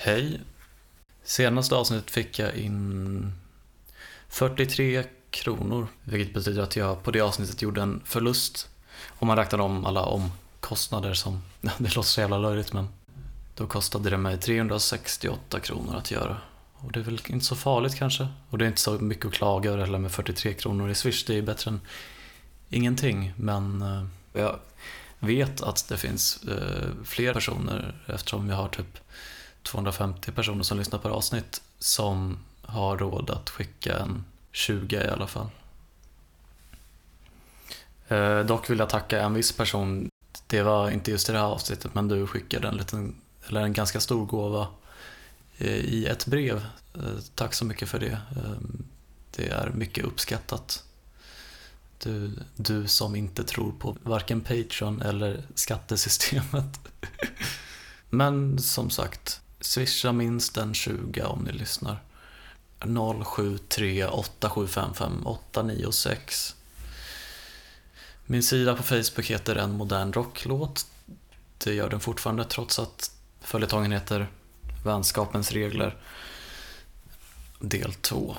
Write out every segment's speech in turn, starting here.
Hej. Senaste avsnittet fick jag in 43 kronor, vilket betyder att jag på det avsnittet gjorde en förlust. Om man räknar om alla omkostnader som, det låter så jävla löjligt men då kostade det mig 368 kronor att göra. Och det är väl inte så farligt kanske. Och det är inte så mycket att klaga över heller med 43 kronor i Swish. Det är bättre än ingenting. Men eh, jag vet att det finns eh, fler personer eftersom jag har typ 250 personer som lyssnar per avsnitt som har råd att skicka en 20 i alla fall. Eh, dock vill jag tacka en viss person. Det var inte just i det här avsnittet men du skickade en liten, eller en ganska stor gåva eh, i ett brev. Eh, tack så mycket för det. Eh, det är mycket uppskattat. Du, du som inte tror på varken Patreon eller skattesystemet. Men som sagt, swisha minst en 20 om ni lyssnar. 073 8755 896. Min sida på Facebook heter En modern rocklåt. Det gör den fortfarande trots att följetongen heter Vänskapens regler del 2.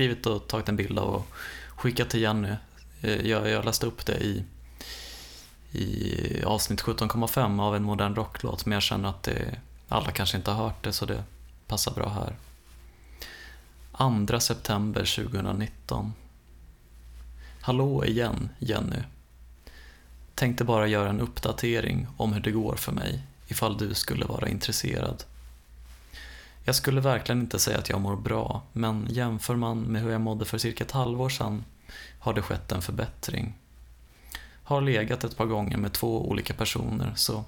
Skrivit och tagit en bild av och skickat till Jenny. Eh, jag, jag läste upp det i, i avsnitt 17,5 av en modern rocklåt men jag känner att det, alla kanske inte har hört det så det passar bra här. 2 september 2019 Hallå igen, Jenny. Tänkte bara göra en uppdatering om hur det går för mig, ifall du skulle vara intresserad. Jag skulle verkligen inte säga att jag mår bra, men jämför man med hur jag mådde för cirka ett halvår sedan har det skett en förbättring. Har legat ett par gånger med två olika personer, så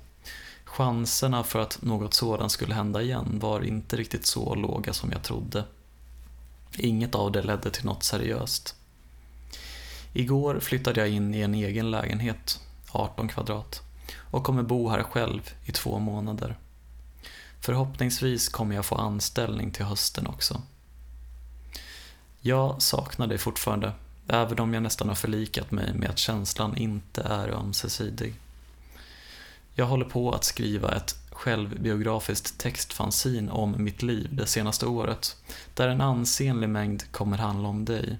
chanserna för att något sådant skulle hända igen var inte riktigt så låga som jag trodde. Inget av det ledde till något seriöst. Igår flyttade jag in i en egen lägenhet 18 kvadrat, och kommer bo här själv i två månader. Förhoppningsvis kommer jag få anställning till hösten också. Jag saknar dig fortfarande, även om jag nästan har förlikat mig med att känslan inte är ömsesidig. Jag håller på att skriva ett självbiografiskt textfansin om mitt liv det senaste året, där en ansenlig mängd kommer handla om dig.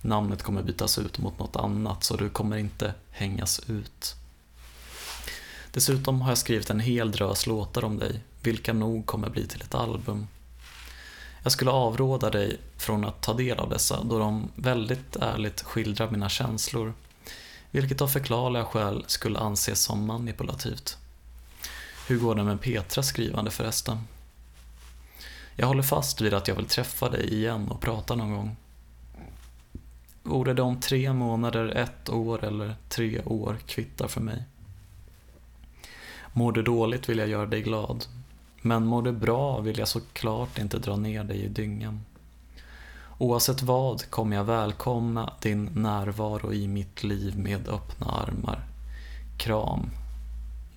Namnet kommer bytas ut mot något annat, så du kommer inte hängas ut. Dessutom har jag skrivit en hel drös låtar om dig, vilka nog kommer bli till ett album. Jag skulle avråda dig från att ta del av dessa då de väldigt ärligt skildrar mina känslor, vilket av förklarliga skäl skulle anses som manipulativt. Hur går det med Petras skrivande förresten? Jag håller fast vid att jag vill träffa dig igen och prata någon gång. Vore det om tre månader, ett år eller tre år kvittar för mig. Mår du dåligt vill jag göra dig glad. Men mår du bra vill jag såklart inte dra ner dig i dyngan. Oavsett vad kommer jag välkomna din närvaro i mitt liv med öppna armar. Kram.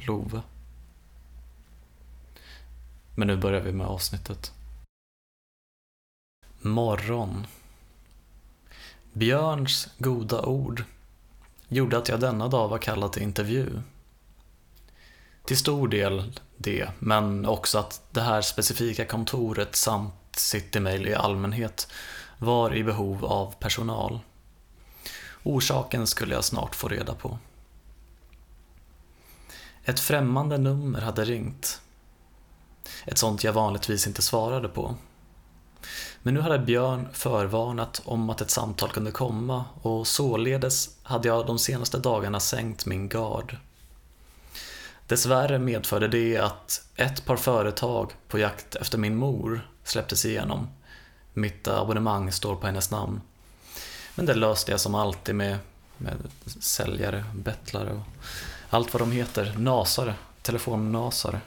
Love. Men nu börjar vi med avsnittet. Morgon. Björns goda ord gjorde att jag denna dag var kallad till intervju. Till stor del det, men också att det här specifika kontoret samt Citymail i allmänhet var i behov av personal. Orsaken skulle jag snart få reda på. Ett främmande nummer hade ringt. Ett sånt jag vanligtvis inte svarade på. Men nu hade Björn förvarnat om att ett samtal kunde komma och således hade jag de senaste dagarna sänkt min gard. Dessvärre medförde det att ett par företag på jakt efter min mor släpptes igenom. Mitt abonnemang står på hennes namn. Men det löste jag som alltid med, med säljare, bettlare och allt vad de heter. Nasare, telefonnasare.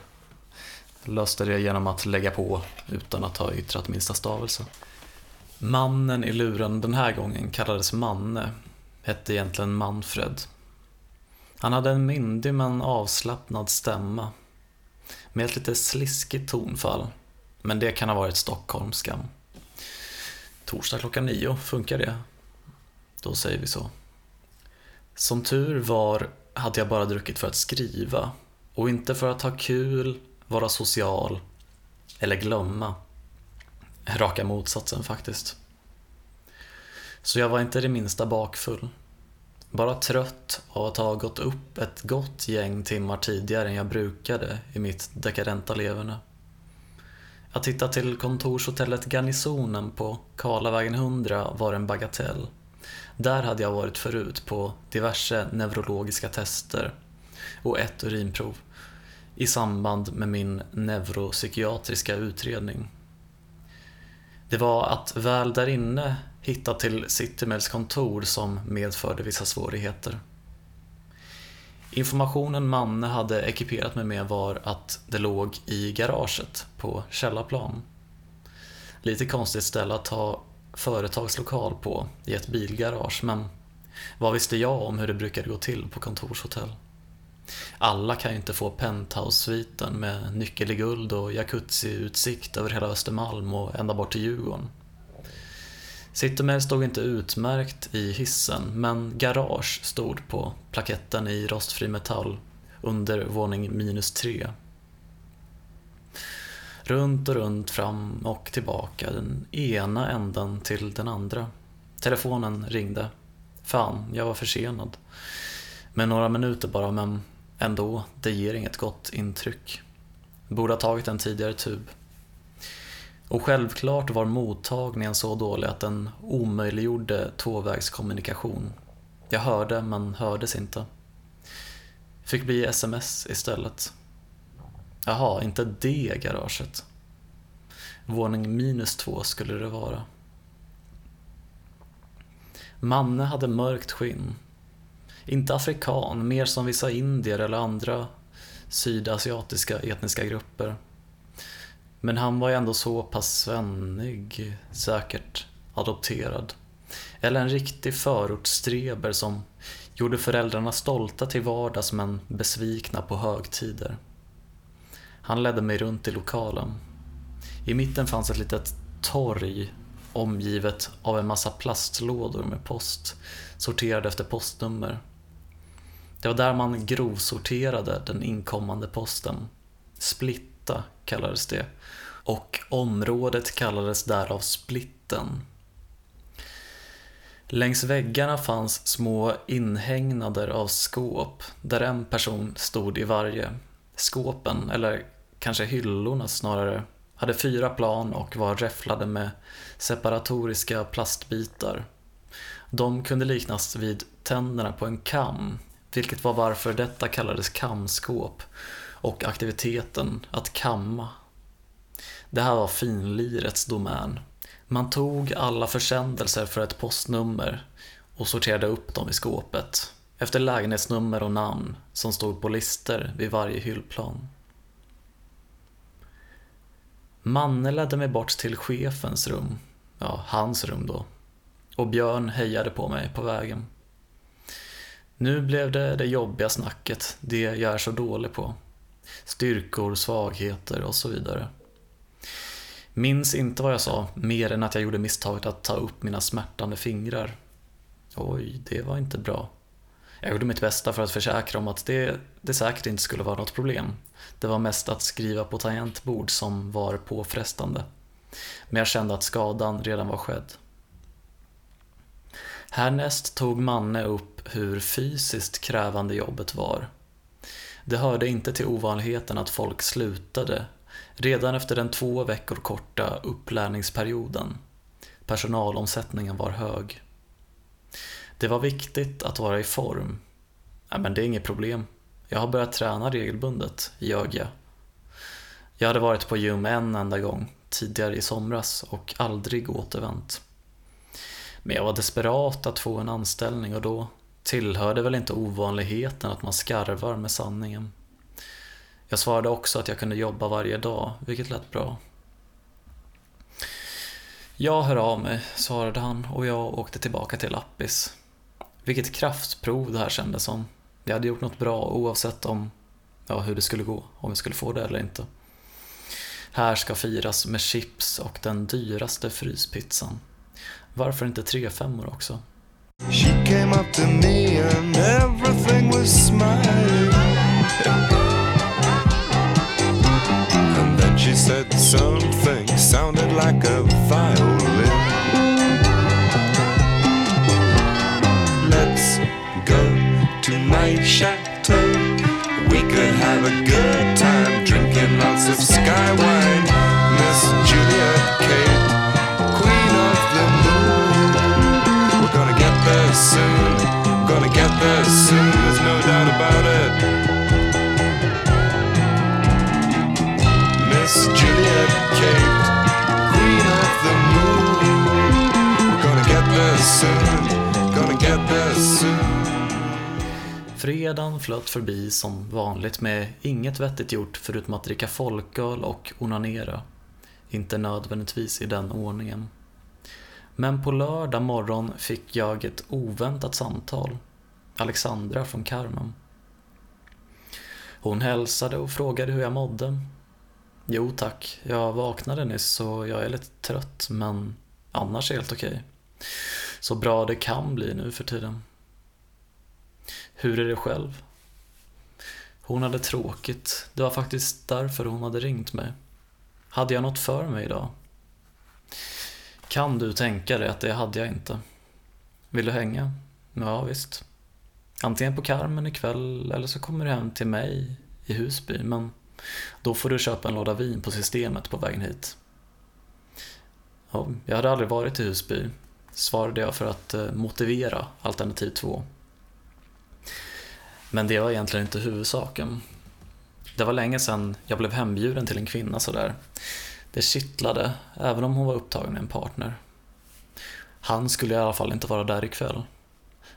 Löste det genom att lägga på utan att ha yttrat minsta stavelse. Mannen i luren den här gången kallades Manne. Hette egentligen Manfred. Han hade en myndig men avslappnad stämma. Med ett lite sliskigt tonfall. Men det kan ha varit stockholmskan. Torsdag klockan nio, funkar det? Då säger vi så. Som tur var hade jag bara druckit för att skriva och inte för att ha kul, vara social eller glömma. Raka motsatsen faktiskt. Så jag var inte det minsta bakfull. Bara trött av att ha gått upp ett gott gäng timmar tidigare än jag brukade i mitt dekadenta leverne. Att hitta till kontorshotellet Garnisonen på Karlavägen 100 var en bagatell. Där hade jag varit förut på diverse neurologiska tester och ett urinprov i samband med min neuropsykiatriska utredning. Det var att väl där inne hitta till Citymails kontor som medförde vissa svårigheter. Informationen Manne hade ekiperat mig med var att det låg i garaget på källarplan. Lite konstigt ställe att ha företagslokal på i ett bilgarage men vad visste jag om hur det brukade gå till på kontorshotell? Alla kan ju inte få penthouse-sviten med nyckel i guld och jacuzzi-utsikt över hela Östermalm och ända bort till Djurgården. Citymail stod inte utmärkt i hissen, men garage stod på plaketten i rostfri metall under våning minus tre. Runt och runt, fram och tillbaka, den ena änden till den andra. Telefonen ringde. Fan, jag var försenad. Med några minuter bara, men ändå, det ger inget gott intryck. Borde ha tagit en tidigare tub. Och självklart var mottagningen så dålig att den omöjliggjorde tvåvägskommunikation. Jag hörde, men hördes inte. Fick bli sms istället. Jaha, inte det garaget. Våning minus två skulle det vara. Manne hade mörkt skinn. Inte afrikan, mer som vissa indier eller andra sydasiatiska etniska grupper. Men han var ju ändå så pass svennig, säkert adopterad. Eller en riktig förortsstreber som gjorde föräldrarna stolta till vardags men besvikna på högtider. Han ledde mig runt i lokalen. I mitten fanns ett litet torg omgivet av en massa plastlådor med post, sorterade efter postnummer. Det var där man grovsorterade den inkommande posten. Splitta kallades det. Och området kallades därav Splitten. Längs väggarna fanns små inhägnader av skåp där en person stod i varje. Skåpen, eller kanske hyllorna snarare, hade fyra plan och var räfflade med separatoriska plastbitar. De kunde liknas vid tänderna på en kam, vilket var varför detta kallades kamskåp och aktiviteten att kamma. Det här var finlirets domän. Man tog alla försändelser för ett postnummer och sorterade upp dem i skåpet efter lägenhetsnummer och namn som stod på lister vid varje hyllplan. Manne ledde mig bort till chefens rum, ja, hans rum då, och Björn hejade på mig på vägen. Nu blev det det jobbiga snacket, det jag är så dålig på. Styrkor, svagheter och så vidare. Minns inte vad jag sa, mer än att jag gjorde misstaget att ta upp mina smärtande fingrar. Oj, det var inte bra. Jag gjorde mitt bästa för att försäkra om att det, det säkert inte skulle vara något problem. Det var mest att skriva på tangentbord som var påfrestande. Men jag kände att skadan redan var skedd. Härnäst tog Manne upp hur fysiskt krävande jobbet var. Det hörde inte till ovanligheten att folk slutade redan efter den två veckor korta upplärningsperioden. Personalomsättningen var hög. Det var viktigt att vara i form. Nej, men det är inget problem. Jag har börjat träna regelbundet, ljög jag. Jag hade varit på gym en enda gång, tidigare i somras, och aldrig återvänt. Men jag var desperat att få en anställning och då tillhörde väl inte ovanligheten att man skarvar med sanningen. Jag svarade också att jag kunde jobba varje dag, vilket lät bra. Jag hör av mig, svarade han och jag åkte tillbaka till Lappis. Vilket kraftprov det här kändes som. Jag hade gjort något bra oavsett om, ja, hur det skulle gå, om jag skulle få det eller inte. Här ska firas med chips och den dyraste fryspizzan. Varför inte tre femmor också? She came up to me and everything was smiling she said something sounded like a violin. Let's go to my chateau. We could have a good time drinking lots of sky wine. Miss Juliet Kate, queen of the moon. We're gonna get there soon, gonna get there soon, there's no doubt about it Fredagen flöt förbi som vanligt med inget vettigt gjort förutom att dricka folköl och onanera. Inte nödvändigtvis i den ordningen. Men på lördag morgon fick jag ett oväntat samtal. Alexandra från Carmen. Hon hälsade och frågade hur jag mådde. Jo tack, jag vaknade nyss så jag är lite trött men annars helt okej. Så bra det kan bli nu för tiden. Hur är det själv? Hon hade tråkigt. Det var faktiskt därför hon hade ringt mig. Hade jag något för mig idag? Kan du tänka dig att det hade jag inte? Vill du hänga? Ja, visst. Antingen på Carmen ikväll eller så kommer du hem till mig i Husby, men då får du köpa en låda vin på systemet på vägen hit. Ja, jag hade aldrig varit i Husby, svarade jag för att eh, motivera alternativ två. Men det var egentligen inte huvudsaken. Det var länge sedan jag blev hembjuden till en kvinna sådär. Det kittlade, även om hon var upptagen med en partner. Han skulle i alla fall inte vara där ikväll.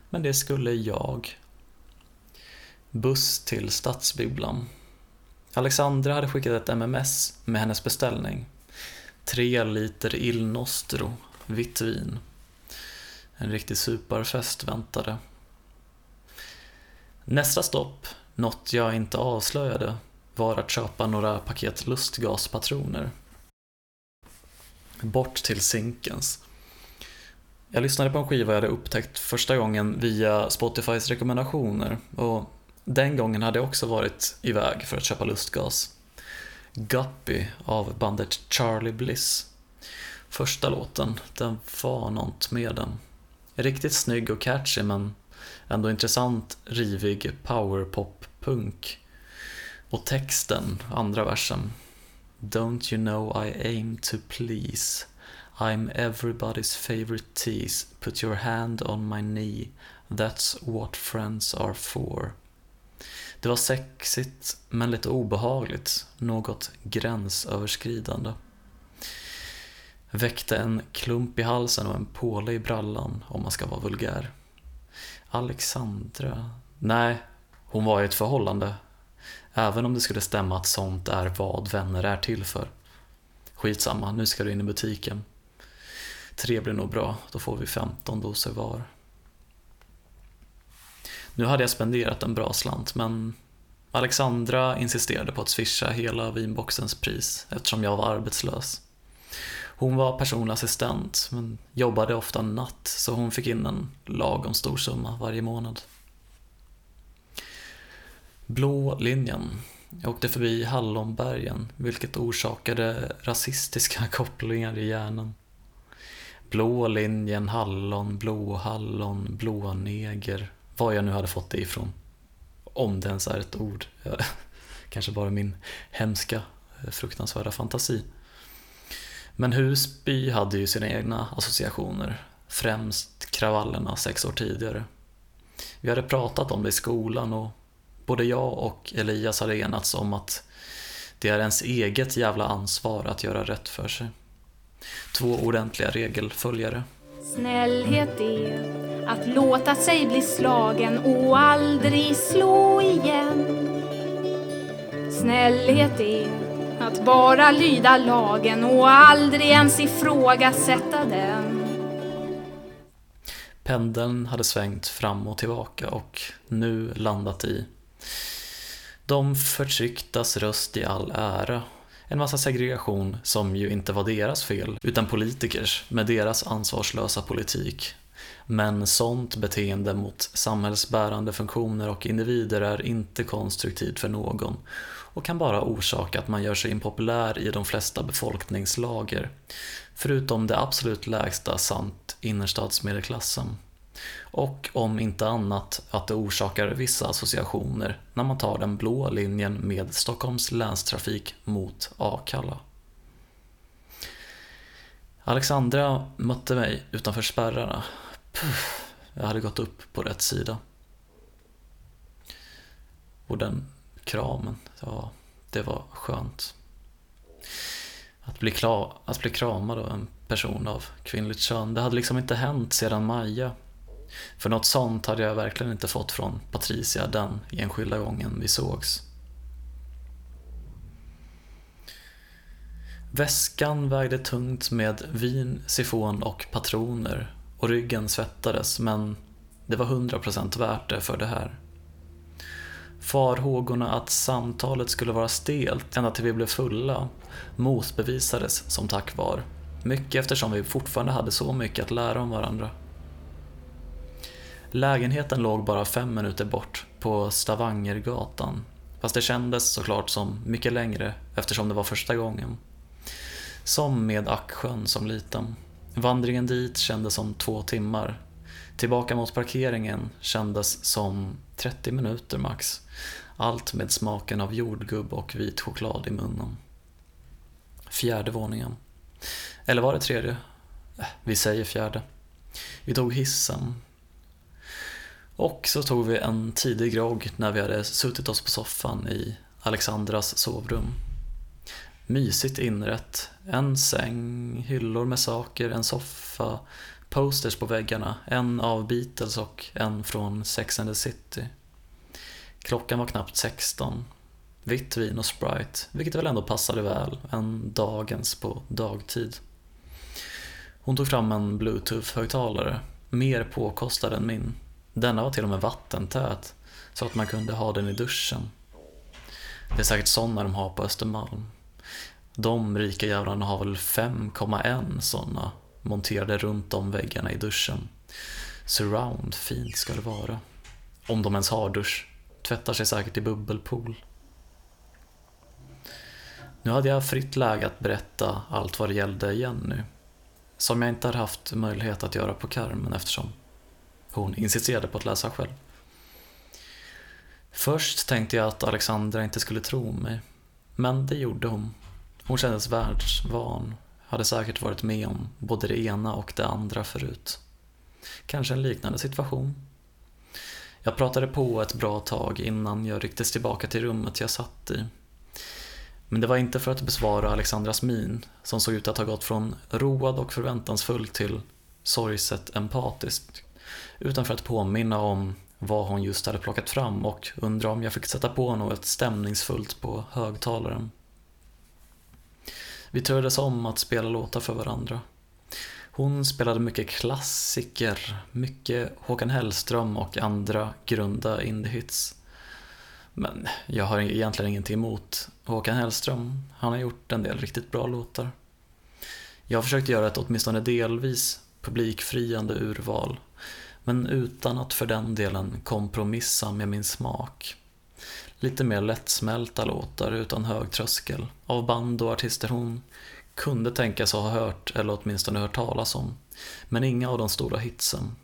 Men det skulle jag. Buss till Stadsbibblan. Alexandra hade skickat ett MMS med hennes beställning. Tre liter Il Nostro, vitt vin. En riktig superfest väntade. Nästa stopp, något jag inte avslöjade, var att köpa några paket lustgaspatroner. Bort till Zinkens. Jag lyssnade på en skiva jag hade upptäckt första gången via Spotifys rekommendationer och den gången hade jag också varit iväg för att köpa lustgas. Guppy av bandet Charlie Bliss. Första låten, den var något med den. Riktigt snygg och catchy men ändå intressant, rivig powerpop-punk. Och texten, andra versen. Don't you know I aim to please I'm everybody's favorite tease Put your hand on my knee That's what friends are for Det var sexigt, men lite obehagligt, något gränsöverskridande. Väckte en klump i halsen och en påle i brallan, om man ska vara vulgär. Alexandra? Nej, hon var i ett förhållande. Även om det skulle stämma att sånt är vad vänner är till för. Skitsamma, nu ska du in i butiken. Tre blir nog bra, då får vi 15 doser var. Nu hade jag spenderat en bra slant, men Alexandra insisterade på att swisha hela vinboxens pris eftersom jag var arbetslös. Hon var personlig assistent, men jobbade ofta natt, så hon fick in en lagom stor summa varje månad. Blå linjen. Jag åkte förbi Hallonbergen, vilket orsakade rasistiska kopplingar i hjärnan. Blå linjen, hallon, blå hallon, blå neger. Var jag nu hade fått det ifrån. Om det ens är ett ord. Kanske bara min hemska, eh, fruktansvärda fantasi. Men Husby hade ju sina egna associationer. Främst kravallerna sex år tidigare. Vi hade pratat om det i skolan och både jag och Elias hade enats om att det är ens eget jävla ansvar att göra rätt för sig. Två ordentliga regelföljare. Snällhet är att låta sig bli slagen och aldrig slå igen. Snällhet är att bara lyda lagen och aldrig ens ifrågasätta den. Pendeln hade svängt fram och tillbaka och nu landat i de förtrycktas röst i all ära. En massa segregation som ju inte var deras fel, utan politikers med deras ansvarslösa politik. Men sånt beteende mot samhällsbärande funktioner och individer är inte konstruktivt för någon och kan bara orsaka att man gör sig impopulär i de flesta befolkningslager, förutom det absolut lägsta samt innerstadsmedelklassen. Och om inte annat att det orsakar vissa associationer när man tar den blå linjen med Stockholms länstrafik mot Akalla. Alexandra mötte mig utanför spärrarna. Puff, jag hade gått upp på rätt sida. Och den kramen, ja, det var skönt. Att bli, kla, att bli kramad av en person av kvinnligt kön, det hade liksom inte hänt sedan Maja. För något sånt hade jag verkligen inte fått från Patricia den enskilda gången vi sågs. Väskan vägde tungt med vin, sifon och patroner och ryggen svettades men det var 100% värt det för det här. Farhågorna att samtalet skulle vara stelt ända till vi blev fulla motbevisades som tack var. Mycket eftersom vi fortfarande hade så mycket att lära om varandra. Lägenheten låg bara fem minuter bort på Stavangergatan. Fast det kändes såklart som mycket längre eftersom det var första gången. Som med Acksjön som liten. Vandringen dit kändes som två timmar. Tillbaka mot parkeringen kändes som 30 minuter max. Allt med smaken av jordgubb och vit choklad i munnen. Fjärde våningen. Eller var det tredje? Äh, vi säger fjärde. Vi tog hissen. Och så tog vi en tidig grogg när vi hade suttit oss på soffan i Alexandras sovrum. Mysigt inrätt. En säng, hyllor med saker, en soffa, posters på väggarna. En av Beatles och en från Sex and the City. Klockan var knappt 16. Vitt vin och Sprite, vilket väl ändå passade väl en dagens på dagtid. Hon tog fram en bluetooth-högtalare, mer påkostad än min. Denna var till och med vattentät, så att man kunde ha den i duschen. Det är säkert sådana de har på Östermalm. De rika jävlarna har väl 5,1 sådana monterade runt om väggarna i duschen. Surround, fint ska det vara. Om de ens har dusch. Tvättar sig säkert i bubbelpool. Nu hade jag fritt läge att berätta allt vad det gällde igen nu. Som jag inte hade haft möjlighet att göra på Carmen eftersom hon insisterade på att läsa själv. Först tänkte jag att Alexandra inte skulle tro mig. Men det gjorde hon. Hon kändes världsvan, hade säkert varit med om både det ena och det andra förut. Kanske en liknande situation. Jag pratade på ett bra tag innan jag rycktes tillbaka till rummet jag satt i. Men det var inte för att besvara Alexandras min, som såg ut att ha gått från road och förväntansfull till sorgset empatisk, utan för att påminna om vad hon just hade plockat fram och undra om jag fick sätta på något stämningsfullt på högtalaren. Vi turades om att spela låtar för varandra. Hon spelade mycket klassiker, mycket Håkan Hellström och andra grunda indiehits. Men jag har egentligen ingenting emot Håkan Hellström. Han har gjort en del riktigt bra låtar. Jag har försökt göra ett åtminstone delvis publikfriande urval, men utan att för den delen kompromissa med min smak. Lite mer lättsmälta låtar utan hög tröskel, av band och artister hon kunde tänkas ha hört, eller åtminstone hört talas om, men inga av de stora hitsen.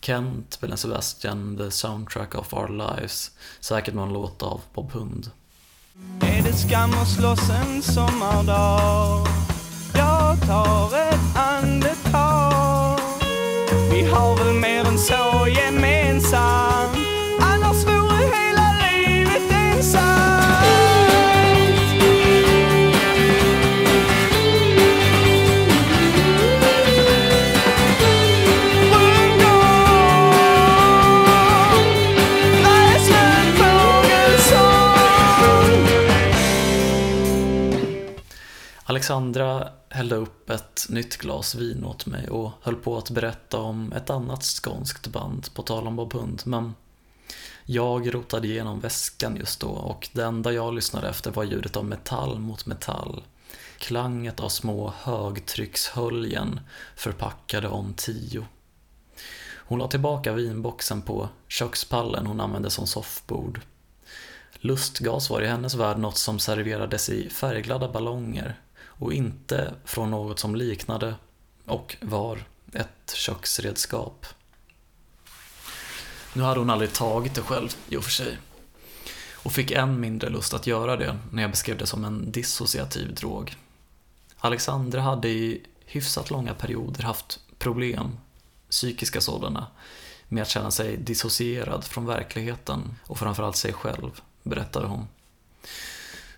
Kent, Belen Sebastian, The Soundtrack of Our Lives, säkert någon låt av Bob Hund. Är det skam att slåss en sommardag? Jag tar ett andetag Vi har väl mer än så gemensamt Alexandra hällde upp ett nytt glas vin åt mig och höll på att berätta om ett annat skånskt band, på tal om Bob Hund, men jag rotade igenom väskan just då och det enda jag lyssnade efter var ljudet av metall mot metall. Klanget av små högtryckshöljen förpackade om tio. Hon la tillbaka vinboxen på kökspallen hon använde som soffbord. Lustgas var i hennes värld något som serverades i färgglada ballonger och inte från något som liknade och var ett köksredskap. Nu hade hon aldrig tagit det själv, i och för sig. Och fick än mindre lust att göra det när jag beskrev det som en dissociativ drog. Alexandra hade i hyfsat långa perioder haft problem, psykiska sådana, med att känna sig dissocierad från verkligheten och framförallt sig själv, berättade hon.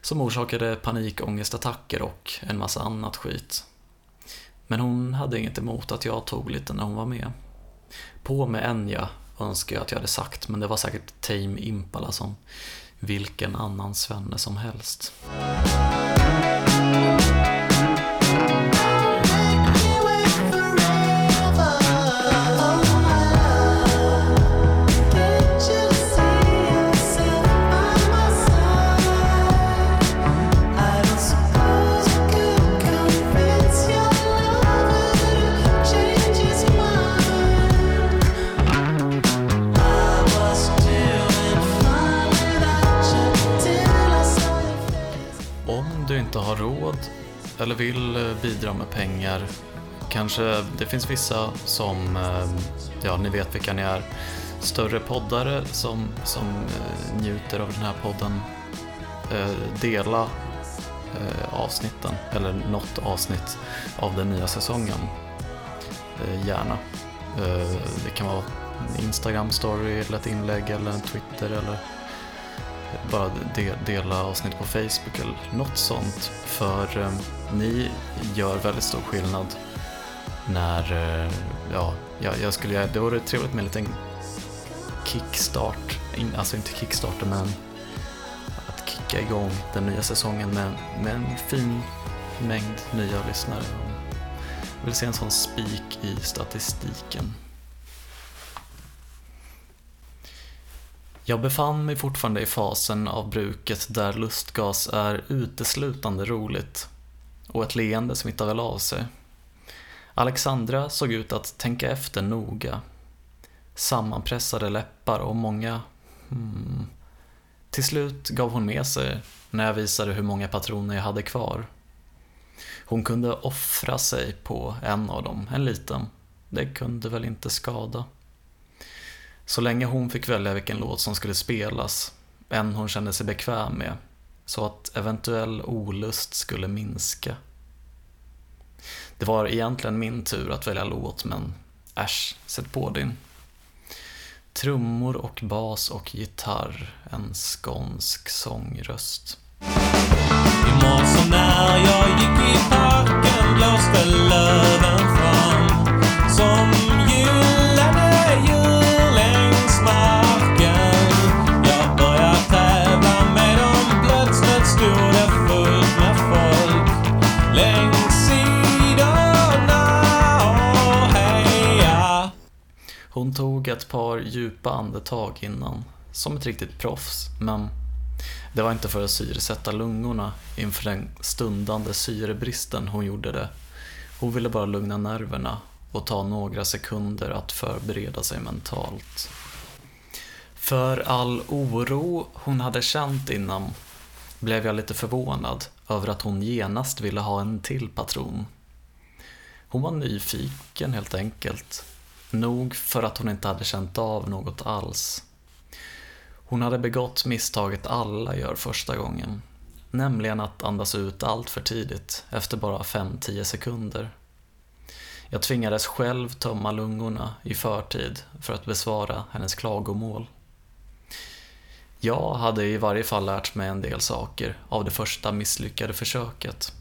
Som orsakade panikångestattacker och en massa annat skit. Men hon hade inget emot att jag tog lite när hon var med. På med Enya önskar jag att jag hade sagt, men det var säkert Tame Impala som vilken annan svenne som helst. Eller vill eh, bidra med pengar, kanske det finns vissa som, eh, ja ni vet vilka ni är, större poddare som, som eh, njuter av den här podden, dela avsnitten, eller något avsnitt av den nya säsongen. Gärna. Det kan vara en Instagram-story, eller ett inlägg, eller en Twitter, eller bara de, dela avsnitt på Facebook eller något sånt. För eh, ni gör väldigt stor skillnad när, eh, ja, jag, jag skulle, det vore trevligt med en liten kickstart, In, alltså inte kickstarter men att kicka igång den nya säsongen med, med en fin mängd nya lyssnare. Jag vill se en sån spik i statistiken. Jag befann mig fortfarande i fasen av bruket där lustgas är uteslutande roligt och ett leende smittar väl av sig. Alexandra såg ut att tänka efter noga. Sammanpressade läppar och många... Hmm. Till slut gav hon med sig när jag visade hur många patroner jag hade kvar. Hon kunde offra sig på en av dem, en liten. Det kunde väl inte skada. Så länge hon fick välja vilken låt som skulle spelas, en hon kände sig bekväm med, så att eventuell olust skulle minska. Det var egentligen min tur att välja låt, men äsch, sätt på din. Trummor och bas och gitarr, en skånsk sångröst. I morse när jag gick i parken blåste löven marken. Jag tävla med dem, plötsligt stod det fullt med folk längs sidorna och heja. Hon tog ett par djupa andetag innan, som ett riktigt proffs, men det var inte för att syresätta lungorna inför den stundande syrebristen hon gjorde det. Hon ville bara lugna nerverna och ta några sekunder att förbereda sig mentalt. För all oro hon hade känt innan blev jag lite förvånad över att hon genast ville ha en till patron. Hon var nyfiken helt enkelt. Nog för att hon inte hade känt av något alls. Hon hade begått misstaget alla gör första gången. Nämligen att andas ut allt för tidigt, efter bara 5-10 sekunder. Jag tvingades själv tömma lungorna i förtid för att besvara hennes klagomål. Jag hade i varje fall lärt mig en del saker av det första misslyckade försöket.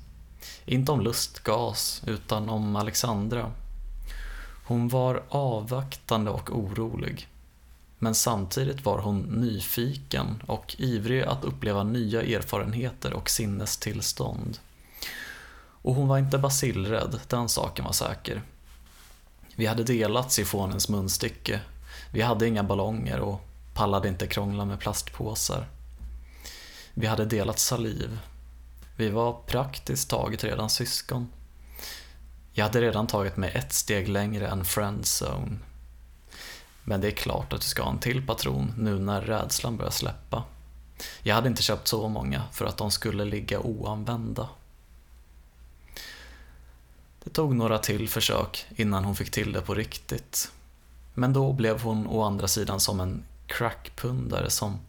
Inte om lustgas, utan om Alexandra. Hon var avvaktande och orolig. Men samtidigt var hon nyfiken och ivrig att uppleva nya erfarenheter och sinnestillstånd. Och hon var inte basilrädd, den saken var säker. Vi hade delat sifonens munstycke. Vi hade inga ballonger och pallade inte krångla med plastpåsar. Vi hade delat saliv. Vi var praktiskt taget redan syskon. Jag hade redan tagit mig ett steg längre än friendzone. Men det är klart att du ska ha en till patron nu när rädslan börjar släppa. Jag hade inte köpt så många för att de skulle ligga oanvända. Det tog några till försök innan hon fick till det på riktigt. Men då blev hon å andra sidan som en crackpundare som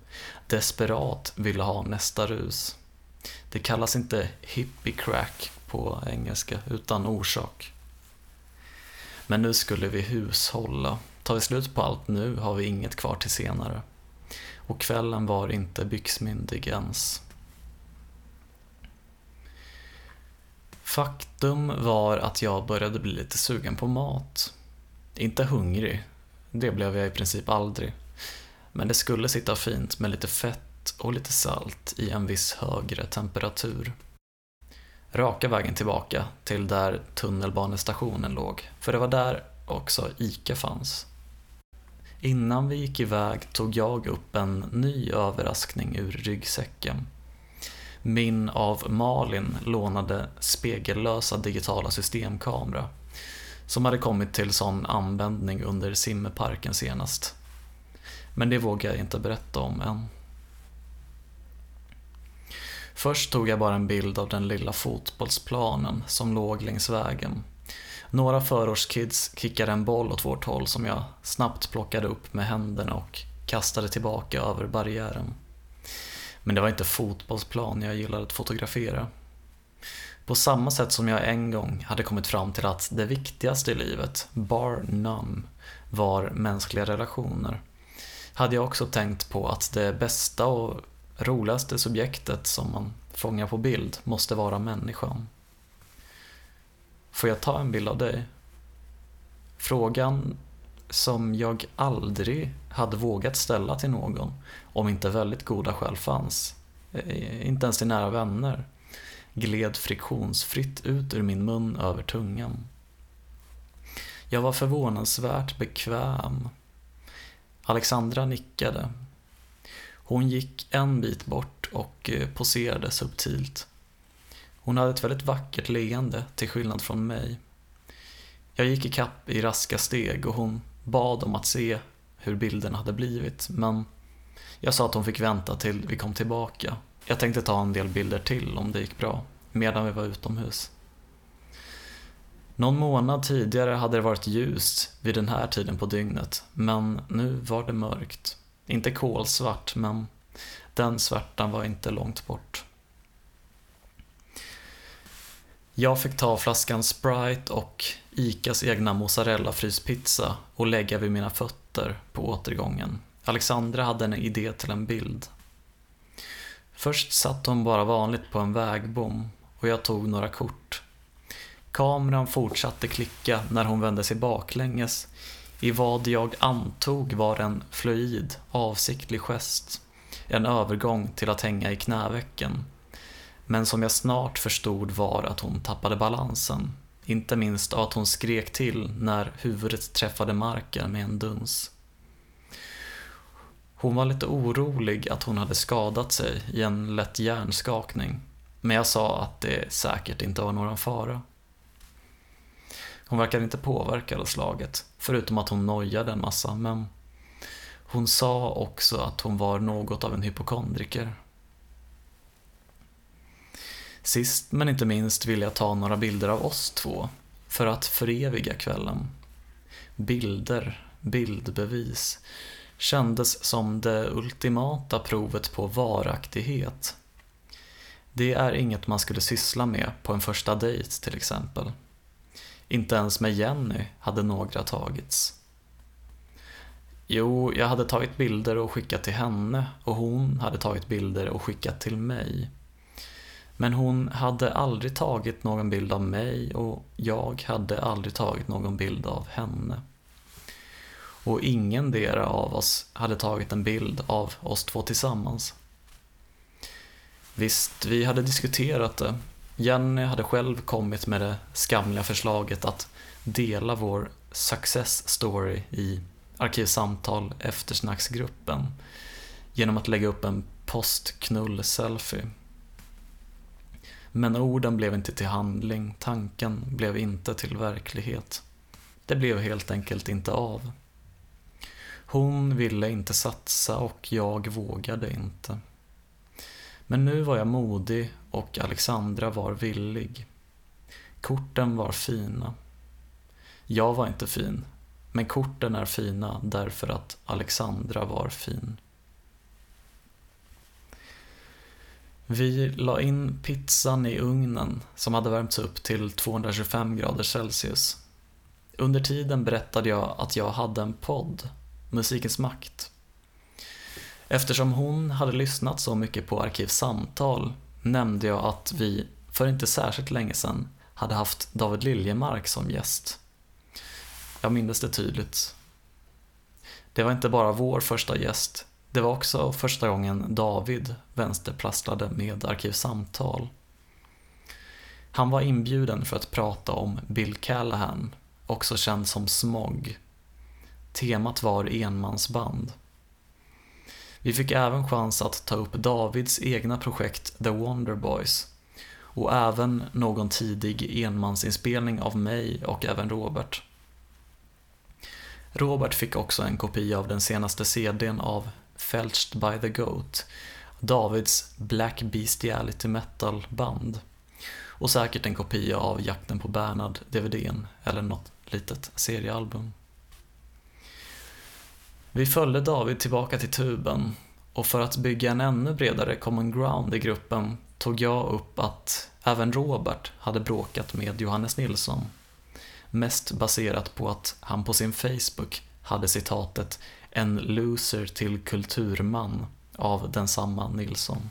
desperat ville ha nästa rus. Det kallas inte hippie crack på engelska, utan orsak. Men nu skulle vi hushålla. Tar vi slut på allt nu har vi inget kvar till senare. Och kvällen var inte byxmyndig ens. Faktum var att jag började bli lite sugen på mat. Inte hungrig, det blev jag i princip aldrig. Men det skulle sitta fint med lite fett och lite salt i en viss högre temperatur. Raka vägen tillbaka till där tunnelbanestationen låg, för det var där också ICA fanns. Innan vi gick iväg tog jag upp en ny överraskning ur ryggsäcken. Min av Malin lånade spegellösa digitala systemkamera som hade kommit till sån användning under simmeparken senast. Men det vågar jag inte berätta om än. Först tog jag bara en bild av den lilla fotbollsplanen som låg längs vägen. Några förortskids kickade en boll åt vårt håll som jag snabbt plockade upp med händerna och kastade tillbaka över barriären. Men det var inte fotbollsplan jag gillade att fotografera. På samma sätt som jag en gång hade kommit fram till att det viktigaste i livet, bar none, var mänskliga relationer, hade jag också tänkt på att det bästa och roligaste subjektet som man fångar på bild måste vara människan. Får jag ta en bild av dig? Frågan som jag aldrig hade vågat ställa till någon om inte väldigt goda skäl fanns, eh, inte ens till nära vänner, gled friktionsfritt ut ur min mun över tungan. Jag var förvånansvärt bekväm. Alexandra nickade. Hon gick en bit bort och eh, poserade subtilt. Hon hade ett väldigt vackert leende till skillnad från mig. Jag gick i kapp i raska steg och hon bad om att se hur bilden hade blivit men jag sa att hon fick vänta till vi kom tillbaka. Jag tänkte ta en del bilder till om det gick bra, medan vi var utomhus. Någon månad tidigare hade det varit ljust vid den här tiden på dygnet, men nu var det mörkt. Inte kolsvart, men den svärtan var inte långt bort. Jag fick ta flaskan Sprite och Icas egna mozzarella fryspizza och lägga vid mina fötter på återgången. Alexandra hade en idé till en bild. Först satt hon bara vanligt på en vägbom och jag tog några kort. Kameran fortsatte klicka när hon vände sig baklänges i vad jag antog var en fluid, avsiktlig gest. En övergång till att hänga i knävecken. Men som jag snart förstod var att hon tappade balansen. Inte minst av att hon skrek till när huvudet träffade marken med en duns. Hon var lite orolig att hon hade skadat sig i en lätt hjärnskakning. Men jag sa att det säkert inte var någon fara. Hon verkade inte påverkad av slaget, förutom att hon nojade en massa, men hon sa också att hon var något av en hypokondriker. Sist men inte minst vill jag ta några bilder av oss två, för att föreviga kvällen. Bilder, bildbevis, kändes som det ultimata provet på varaktighet. Det är inget man skulle syssla med på en första dejt till exempel. Inte ens med Jenny hade några tagits. Jo, jag hade tagit bilder och skickat till henne och hon hade tagit bilder och skickat till mig. Men hon hade aldrig tagit någon bild av mig och jag hade aldrig tagit någon bild av henne. Och ingen dera av oss hade tagit en bild av oss två tillsammans. Visst, vi hade diskuterat det. Jenny hade själv kommit med det skamliga förslaget att dela vår success story i Arkivsamtal eftersnacksgruppen genom att lägga upp en postknull-selfie. Men orden blev inte till handling, tanken blev inte till verklighet. Det blev helt enkelt inte av. Hon ville inte satsa och jag vågade inte. Men nu var jag modig och Alexandra var villig. Korten var fina. Jag var inte fin, men korten är fina därför att Alexandra var fin. Vi la in pizzan i ugnen som hade värmts upp till 225 grader Celsius. Under tiden berättade jag att jag hade en podd, Musikens makt. Eftersom hon hade lyssnat så mycket på Arkivsamtal nämnde jag att vi för inte särskilt länge sedan hade haft David Liljemark som gäst. Jag minns det tydligt. Det var inte bara vår första gäst, det var också första gången David vänsterprasslade med Arkivsamtal. Han var inbjuden för att prata om Bill Callahan, också känd som Smog. Temat var enmansband. Vi fick även chans att ta upp Davids egna projekt The Wonder Boys och även någon tidig enmansinspelning av mig och även Robert. Robert fick också en kopia av den senaste CDn av Felched by the Goat, Davids Black Bestiality Metal-band. Och säkert en kopia av Jakten på Bernhard, DVDn, eller något litet seriealbum. Vi följde David tillbaka till tuben och för att bygga en ännu bredare common ground i gruppen tog jag upp att även Robert hade bråkat med Johannes Nilsson. Mest baserat på att han på sin Facebook hade citatet “En loser till kulturman” av densamma Nilsson.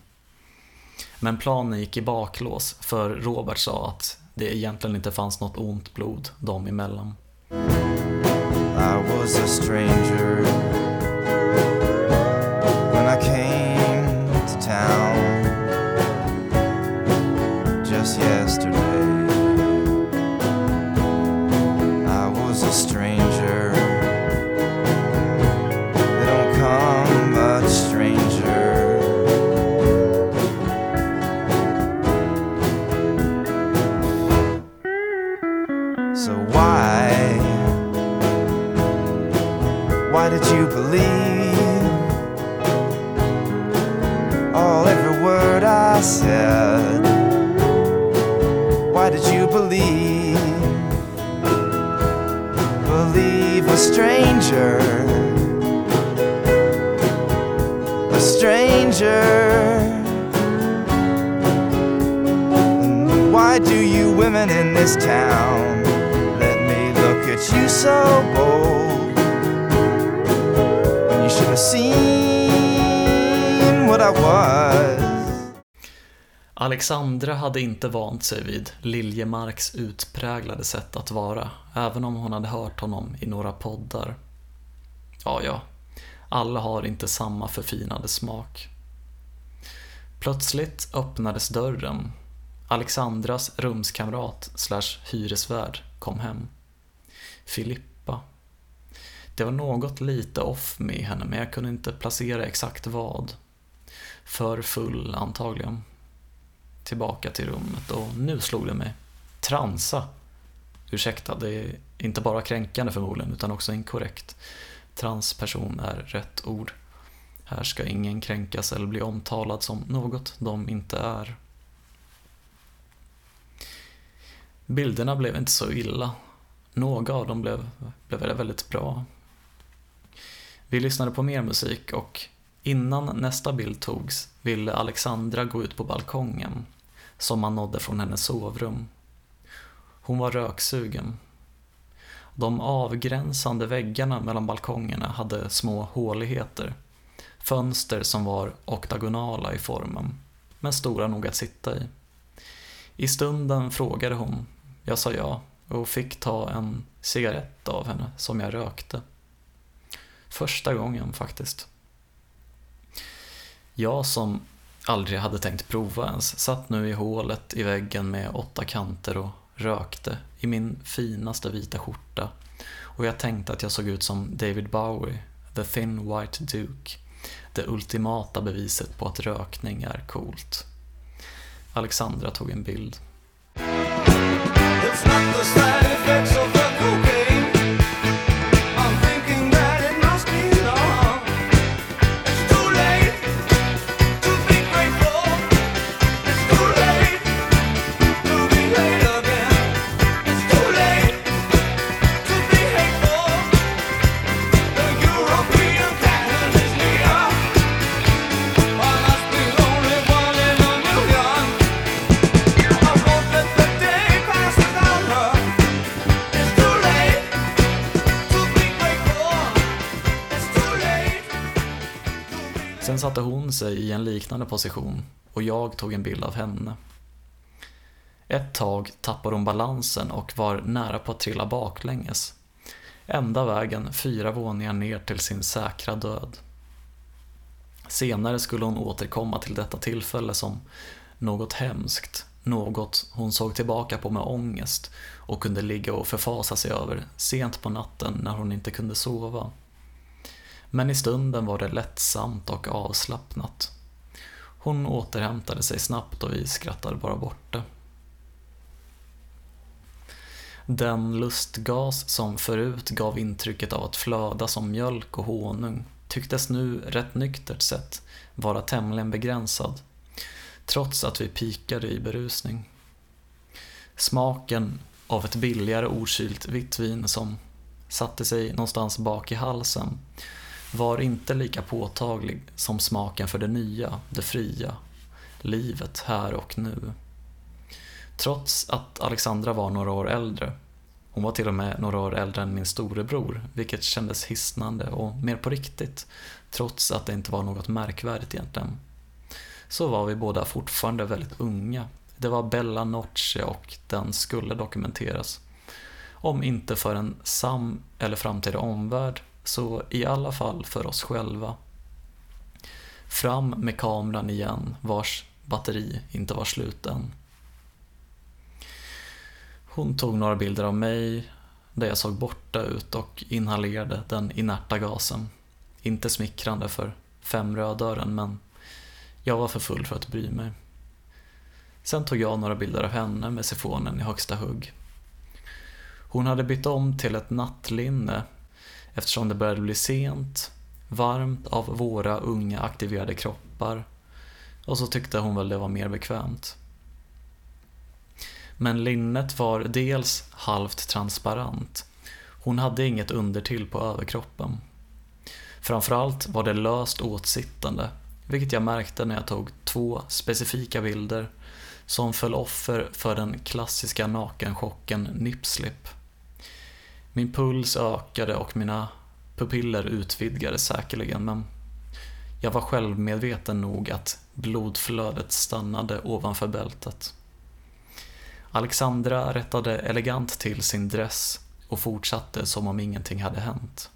Men planen gick i baklås för Robert sa att det egentligen inte fanns något ont blod dem emellan. I was a stranger Alexandra hade inte vant sig vid Liljemarks utpräglade sätt att vara, även om hon hade hört honom i några poddar. Ja, ja, alla har inte samma förfinade smak. Plötsligt öppnades dörren. Alexandras rumskamrat slash hyresvärd kom hem. Filippa. Det var något lite off med henne, men jag kunde inte placera exakt vad. För full antagligen. Tillbaka till rummet och nu slog det mig. Transa. Ursäkta, det är inte bara kränkande förmodligen utan också inkorrekt. Transperson är rätt ord. Här ska ingen kränkas eller bli omtalad som något de inte är. Bilderna blev inte så illa. Några av dem blev, blev väldigt bra. Vi lyssnade på mer musik och innan nästa bild togs ville Alexandra gå ut på balkongen som man nådde från hennes sovrum. Hon var röksugen. De avgränsande väggarna mellan balkongerna hade små håligheter. Fönster som var oktagonala i formen, men stora nog att sitta i. I stunden frågade hon. Jag sa ja och fick ta en cigarett av henne som jag rökte. Första gången faktiskt. Jag som aldrig hade tänkt prova ens satt nu i hålet i väggen med åtta kanter och rökte i min finaste vita skjorta och jag tänkte att jag såg ut som David Bowie, The Thin White Duke, det ultimata beviset på att rökning är coolt. Alexandra tog en bild. Hon sig i en liknande position och jag tog en bild av henne. Ett tag tappade hon balansen och var nära på att trilla baklänges. Enda vägen fyra våningar ner till sin säkra död. Senare skulle hon återkomma till detta tillfälle som något hemskt, något hon såg tillbaka på med ångest och kunde ligga och förfasa sig över sent på natten när hon inte kunde sova. Men i stunden var det lättsamt och avslappnat. Hon återhämtade sig snabbt och vi skrattade bara bort det. Den lustgas som förut gav intrycket av att flöda som mjölk och honung tycktes nu rätt nyktert sett vara tämligen begränsad, trots att vi pikade i berusning. Smaken av ett billigare okylt vitt vin som satte sig någonstans bak i halsen var inte lika påtaglig som smaken för det nya, det fria, livet här och nu. Trots att Alexandra var några år äldre, hon var till och med några år äldre än min storebror, vilket kändes hisnande och mer på riktigt, trots att det inte var något märkvärdigt egentligen. Så var vi båda fortfarande väldigt unga. Det var Bella Noche och den skulle dokumenteras. Om inte för en sam eller framtida omvärld, så i alla fall för oss själva. Fram med kameran igen, vars batteri inte var slut än. Hon tog några bilder av mig där jag såg borta ut och inhalerade den inerta gasen. Inte smickrande för fem rödören men jag var för full för att bry mig. Sen tog jag några bilder av henne med sifonen i högsta hugg. Hon hade bytt om till ett nattlinne eftersom det började bli sent, varmt av våra unga aktiverade kroppar och så tyckte hon väl det var mer bekvämt. Men linnet var dels halvt transparent. Hon hade inget undertill på överkroppen. Framförallt var det löst åtsittande, vilket jag märkte när jag tog två specifika bilder som föll offer för den klassiska nakenchocken nipslip. Min puls ökade och mina pupiller utvidgades säkerligen men jag var självmedveten nog att blodflödet stannade ovanför bältet. Alexandra rättade elegant till sin dress och fortsatte som om ingenting hade hänt.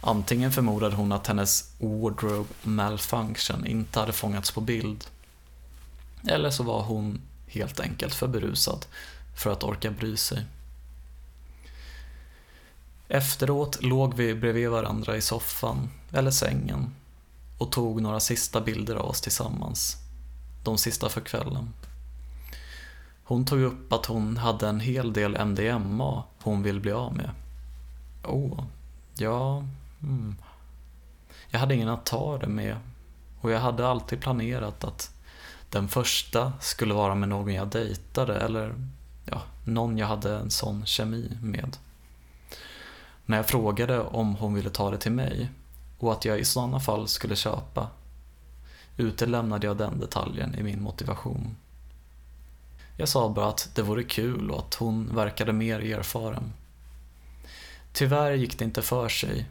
Antingen förmodade hon att hennes wardrobe malfunction inte hade fångats på bild. Eller så var hon helt enkelt för berusad för att orka bry sig. Efteråt låg vi bredvid varandra i soffan, eller sängen, och tog några sista bilder av oss tillsammans. De sista för kvällen. Hon tog upp att hon hade en hel del MDMA hon vill bli av med. Åh, ja... Mm. Jag hade ingen att ta det med och jag hade alltid planerat att den första skulle vara med någon jag dejtade eller ja, någon jag hade en sån kemi med. När jag frågade om hon ville ta det till mig och att jag i sådana fall skulle köpa utelämnade jag den detaljen i min motivation. Jag sa bara att det vore kul och att hon verkade mer erfaren. Tyvärr gick det inte för sig,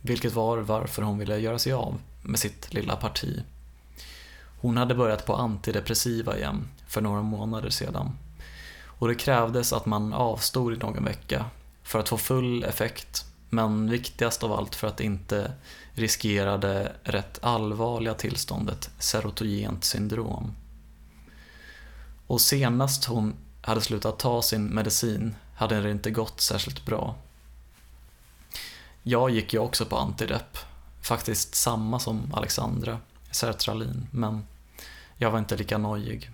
vilket var varför hon ville göra sig av med sitt lilla parti. Hon hade börjat på antidepressiva igen för några månader sedan och det krävdes att man avstod i någon vecka för att få full effekt men viktigast av allt för att inte riskera det rätt allvarliga tillståndet serotogent syndrom. Och senast hon hade slutat ta sin medicin hade det inte gått särskilt bra. Jag gick ju också på antidepp, faktiskt samma som Alexandra, sertralin, men jag var inte lika nojig.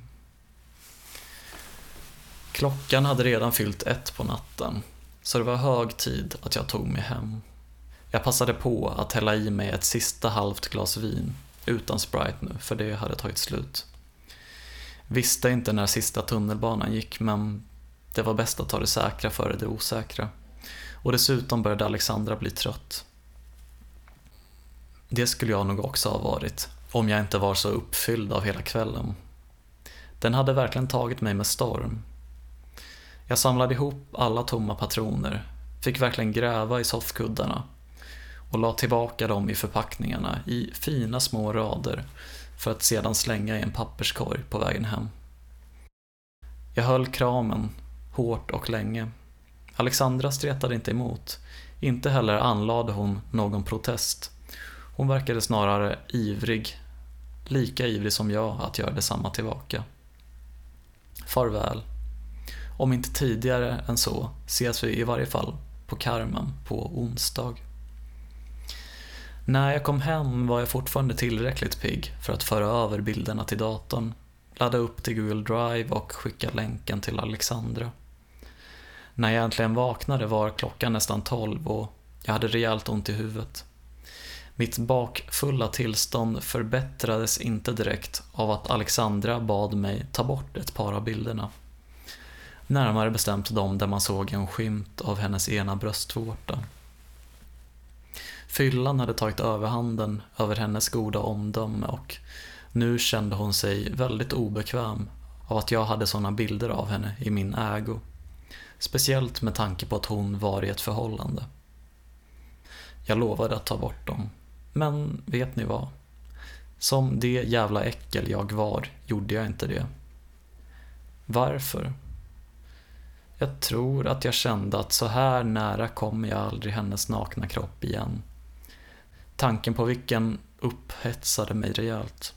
Klockan hade redan fyllt ett på natten, så det var hög tid att jag tog mig hem. Jag passade på att hälla i mig ett sista halvt glas vin, utan Sprite nu, för det hade tagit slut. Visste inte när sista tunnelbanan gick, men det var bäst att ta det säkra före det osäkra. Och dessutom började Alexandra bli trött. Det skulle jag nog också ha varit, om jag inte var så uppfylld av hela kvällen. Den hade verkligen tagit mig med storm. Jag samlade ihop alla tomma patroner, fick verkligen gräva i soffkuddarna och la tillbaka dem i förpackningarna i fina små rader för att sedan slänga i en papperskorg på vägen hem. Jag höll kramen, hårt och länge. Alexandra stretade inte emot. Inte heller anlade hon någon protest. Hon verkade snarare ivrig, lika ivrig som jag att göra detsamma tillbaka. Farväl. Om inte tidigare än så ses vi i varje fall på Carmen på onsdag. När jag kom hem var jag fortfarande tillräckligt pigg för att föra över bilderna till datorn, ladda upp till Google Drive och skicka länken till Alexandra. När jag äntligen vaknade var klockan nästan tolv och jag hade rejält ont i huvudet. Mitt bakfulla tillstånd förbättrades inte direkt av att Alexandra bad mig ta bort ett par av bilderna. Närmare bestämt de där man såg en skymt av hennes ena bröstvårta. Fyllan hade tagit överhanden över hennes goda omdöme och nu kände hon sig väldigt obekväm av att jag hade sådana bilder av henne i min ägo. Speciellt med tanke på att hon var i ett förhållande. Jag lovade att ta bort dem. Men vet ni vad? Som det jävla äckel jag var gjorde jag inte det. Varför? Jag tror att jag kände att så här nära kommer jag aldrig hennes nakna kropp igen. Tanken på vilken upphetsade mig rejält.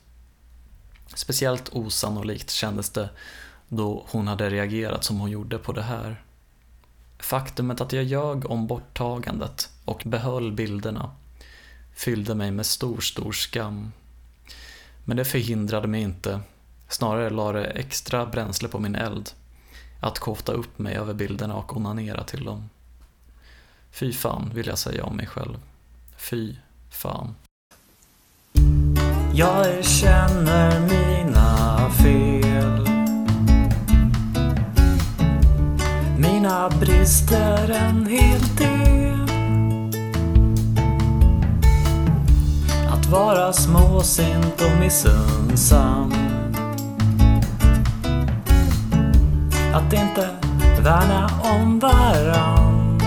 Speciellt osannolikt kändes det då hon hade reagerat som hon gjorde på det här. Faktumet att jag ljög om borttagandet och behöll bilderna fyllde mig med stor, stor skam. Men det förhindrade mig inte, snarare lade det extra bränsle på min eld, att kofta upp mig över bilderna och onanera till dem. Fy fan, vill jag säga om mig själv. Fy fan. Jag erkänner mina fel. Mina brister en hel del. Att vara småsint och missunnsam. Att inte värna om varann.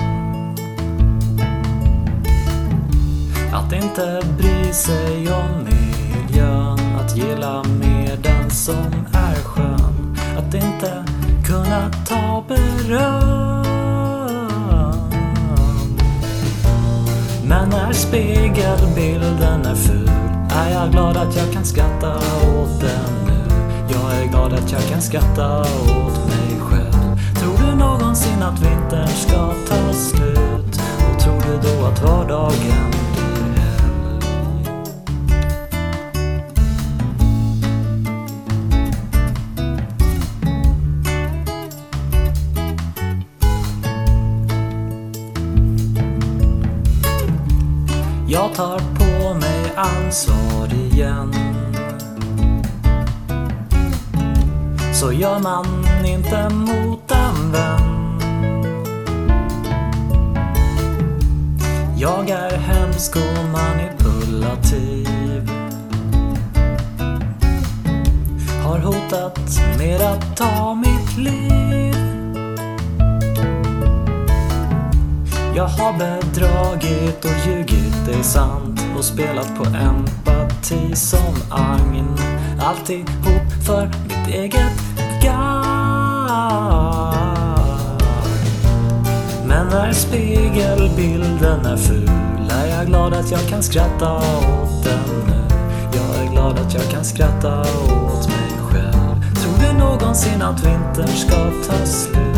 Att inte bry sig om miljön. Att gilla mer den som är skön. Att inte kunna ta beröm. Men när spegelbilden är ful är jag glad att jag kan skratta åt den nu. Jag är glad att jag kan skratta åt mig att vintern ska ta slut? Och tror du då att vardagen blir helg? Jag tar på mig ansvar igen Så gör man inte mot en vän Jag är hemsk och manipulativ Har hotat med att ta mitt liv Jag har bedragit och ljugit, det är sant och spelat på empati som agn. Alltihop för mitt eget gagn. När spegelbilden är ful är jag glad att jag kan skratta åt den nu. Jag är glad att jag kan skratta åt mig själv. Tror du någonsin att vintern ska ta slut?